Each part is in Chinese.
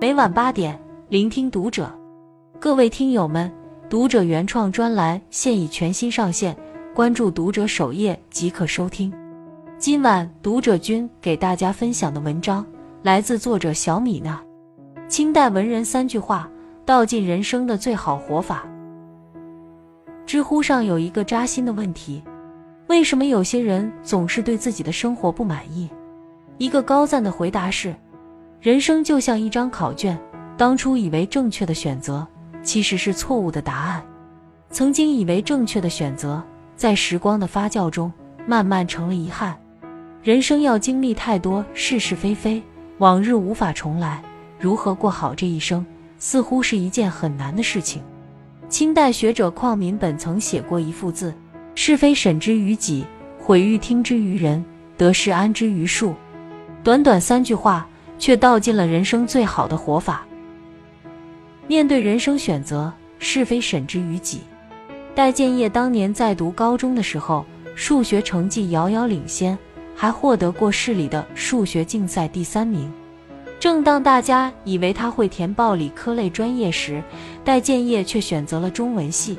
每晚八点，聆听读者。各位听友们，读者原创专栏现已全新上线，关注读者首页即可收听。今晚读者君给大家分享的文章来自作者小米娜。清代文人三句话，道尽人生的最好活法。知乎上有一个扎心的问题：为什么有些人总是对自己的生活不满意？一个高赞的回答是。人生就像一张考卷，当初以为正确的选择，其实是错误的答案；曾经以为正确的选择，在时光的发酵中，慢慢成了遗憾。人生要经历太多是是非非，往日无法重来，如何过好这一生，似乎是一件很难的事情。清代学者邝民本曾写过一副字：“是非审之于己，毁誉听之于人，得失安之于数。”短短三句话。却道尽了人生最好的活法。面对人生选择，是非审之于己。戴建业当年在读高中的时候，数学成绩遥遥领先，还获得过市里的数学竞赛第三名。正当大家以为他会填报理科类专业时，戴建业却选择了中文系，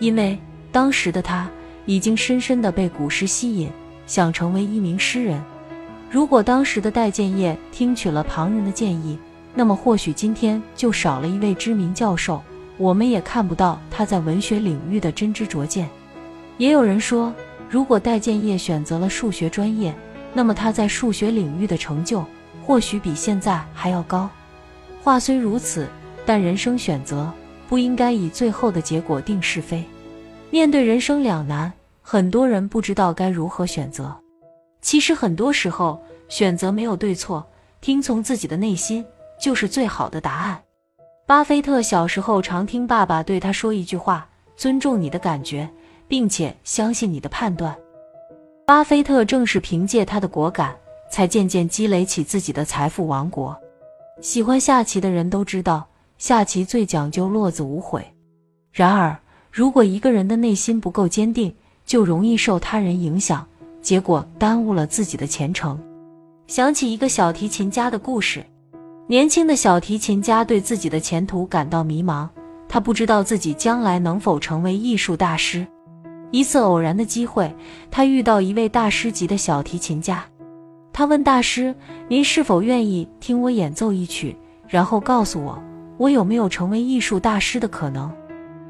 因为当时的他已经深深的被古诗吸引，想成为一名诗人。如果当时的戴建业听取了旁人的建议，那么或许今天就少了一位知名教授，我们也看不到他在文学领域的真知灼见。也有人说，如果戴建业选择了数学专业，那么他在数学领域的成就或许比现在还要高。话虽如此，但人生选择不应该以最后的结果定是非。面对人生两难，很多人不知道该如何选择。其实很多时候，选择没有对错，听从自己的内心就是最好的答案。巴菲特小时候常听爸爸对他说一句话：“尊重你的感觉，并且相信你的判断。”巴菲特正是凭借他的果敢，才渐渐积累起自己的财富王国。喜欢下棋的人都知道，下棋最讲究落子无悔。然而，如果一个人的内心不够坚定，就容易受他人影响。结果耽误了自己的前程。想起一个小提琴家的故事，年轻的小提琴家对自己的前途感到迷茫，他不知道自己将来能否成为艺术大师。一次偶然的机会，他遇到一位大师级的小提琴家，他问大师：“您是否愿意听我演奏一曲，然后告诉我我有没有成为艺术大师的可能？”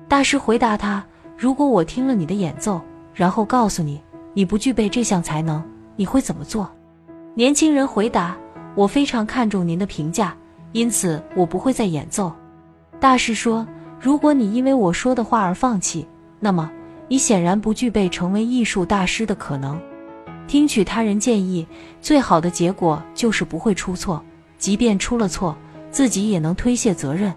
大师回答他：“如果我听了你的演奏，然后告诉你。”你不具备这项才能，你会怎么做？年轻人回答：“我非常看重您的评价，因此我不会再演奏。”大师说：“如果你因为我说的话而放弃，那么你显然不具备成为艺术大师的可能。听取他人建议，最好的结果就是不会出错，即便出了错，自己也能推卸责任。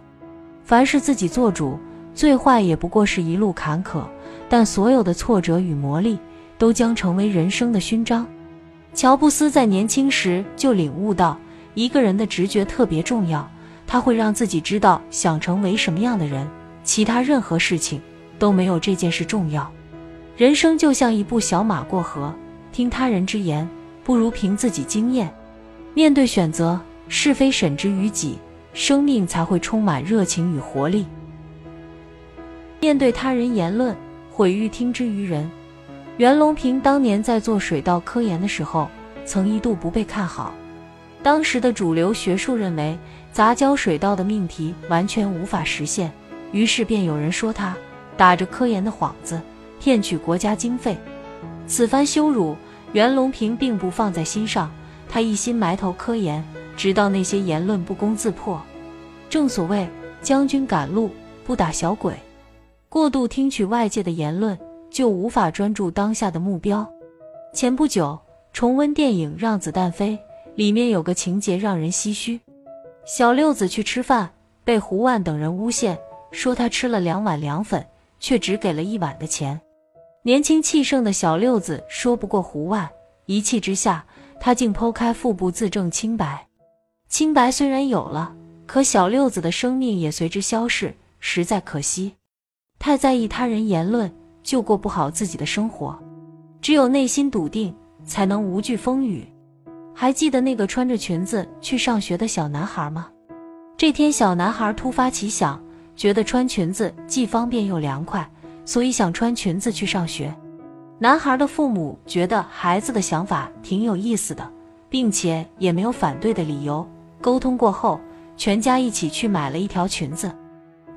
凡是自己做主，最坏也不过是一路坎坷，但所有的挫折与磨砺。”都将成为人生的勋章。乔布斯在年轻时就领悟到，一个人的直觉特别重要，他会让自己知道想成为什么样的人，其他任何事情都没有这件事重要。人生就像一部小马过河，听他人之言不如凭自己经验。面对选择，是非审之于己，生命才会充满热情与活力。面对他人言论，毁誉听之于人。袁隆平当年在做水稻科研的时候，曾一度不被看好。当时的主流学术认为杂交水稻的命题完全无法实现，于是便有人说他打着科研的幌子骗取国家经费。此番羞辱，袁隆平并不放在心上，他一心埋头科研，直到那些言论不攻自破。正所谓将军赶路不打小鬼，过度听取外界的言论。就无法专注当下的目标。前不久重温电影《让子弹飞》，里面有个情节让人唏嘘：小六子去吃饭，被胡万等人诬陷，说他吃了两碗凉粉，却只给了一碗的钱。年轻气盛的小六子说不过胡万，一气之下，他竟剖开腹部自证清白。清白虽然有了，可小六子的生命也随之消逝，实在可惜。太在意他人言论。就过不好自己的生活，只有内心笃定，才能无惧风雨。还记得那个穿着裙子去上学的小男孩吗？这天，小男孩突发奇想，觉得穿裙子既方便又凉快，所以想穿裙子去上学。男孩的父母觉得孩子的想法挺有意思的，并且也没有反对的理由。沟通过后，全家一起去买了一条裙子，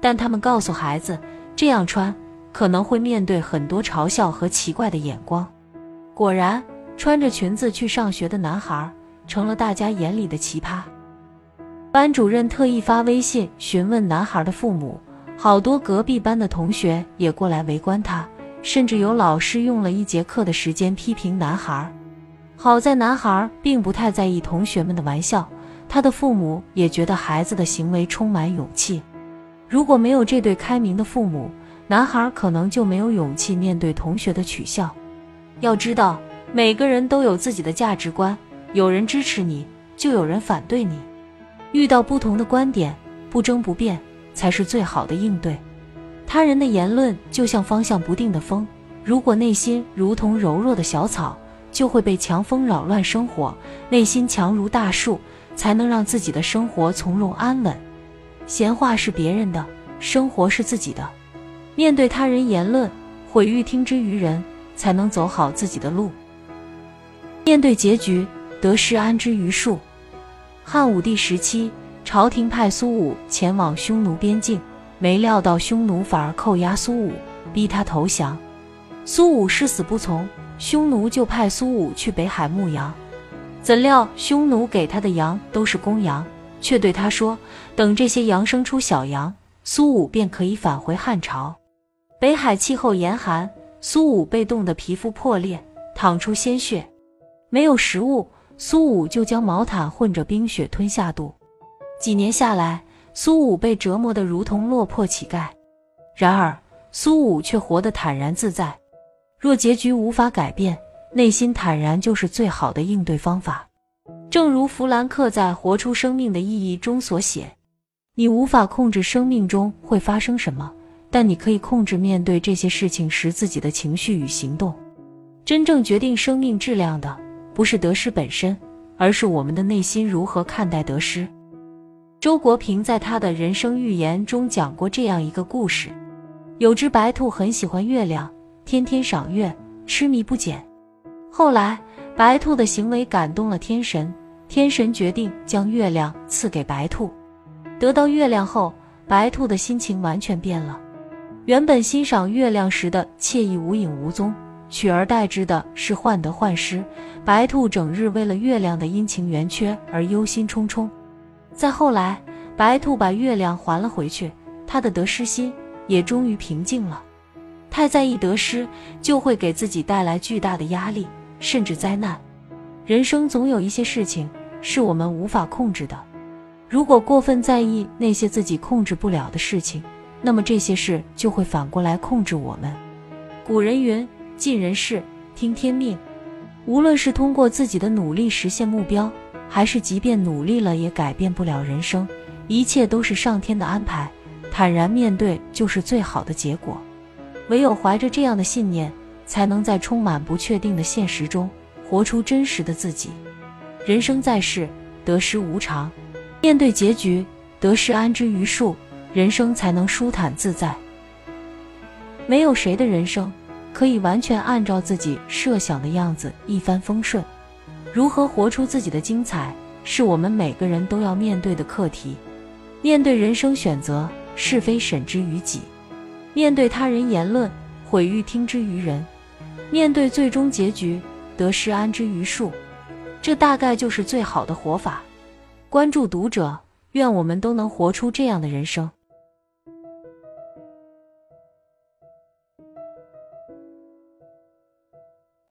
但他们告诉孩子，这样穿可能会面对很多嘲笑和奇怪的眼光。果然，穿着裙子去上学的男孩成了大家眼里的奇葩。班主任特意发微信询问男孩的父母，好多隔壁班的同学也过来围观他。甚至有老师用了一节课的时间批评男孩，好在男孩并不太在意同学们的玩笑，他的父母也觉得孩子的行为充满勇气。如果没有这对开明的父母，男孩可能就没有勇气面对同学的取笑。要知道，每个人都有自己的价值观，有人支持你，就有人反对你。遇到不同的观点，不争不辩才是最好的应对。他人的言论就像方向不定的风，如果内心如同柔弱的小草，就会被强风扰乱生活；内心强如大树，才能让自己的生活从容安稳。闲话是别人的，生活是自己的。面对他人言论，毁誉听之于人，才能走好自己的路。面对结局，得失安之于数。汉武帝时期，朝廷派苏武前往匈奴边境。没料到匈奴反而扣押苏武，逼他投降。苏武誓死不从，匈奴就派苏武去北海牧羊。怎料匈奴给他的羊都是公羊，却对他说：“等这些羊生出小羊，苏武便可以返回汉朝。”北海气候严寒，苏武被冻得皮肤破裂，淌出鲜血。没有食物，苏武就将毛毯混着冰雪吞下肚。几年下来。苏武被折磨得如同落魄乞丐，然而苏武却活得坦然自在。若结局无法改变，内心坦然就是最好的应对方法。正如弗兰克在《活出生命的意义》中所写：“你无法控制生命中会发生什么，但你可以控制面对这些事情时自己的情绪与行动。真正决定生命质量的，不是得失本身，而是我们的内心如何看待得失。”周国平在他的人生寓言中讲过这样一个故事：有只白兔很喜欢月亮，天天赏月，痴迷不减。后来，白兔的行为感动了天神，天神决定将月亮赐给白兔。得到月亮后，白兔的心情完全变了。原本欣赏月亮时的惬意无影无踪，取而代之的是患得患失。白兔整日为了月亮的阴晴圆缺而忧心忡忡。再后来，白兔把月亮还了回去，他的得失心也终于平静了。太在意得失，就会给自己带来巨大的压力，甚至灾难。人生总有一些事情是我们无法控制的，如果过分在意那些自己控制不了的事情，那么这些事就会反过来控制我们。古人云：“尽人事，听天命。”无论是通过自己的努力实现目标。还是，即便努力了，也改变不了人生。一切都是上天的安排，坦然面对就是最好的结果。唯有怀着这样的信念，才能在充满不确定的现实中，活出真实的自己。人生在世，得失无常，面对结局，得失安之于数，人生才能舒坦自在。没有谁的人生可以完全按照自己设想的样子一帆风顺。如何活出自己的精彩，是我们每个人都要面对的课题。面对人生选择，是非审之于己；面对他人言论，毁誉听之于人；面对最终结局，得失安之于数。这大概就是最好的活法。关注读者，愿我们都能活出这样的人生。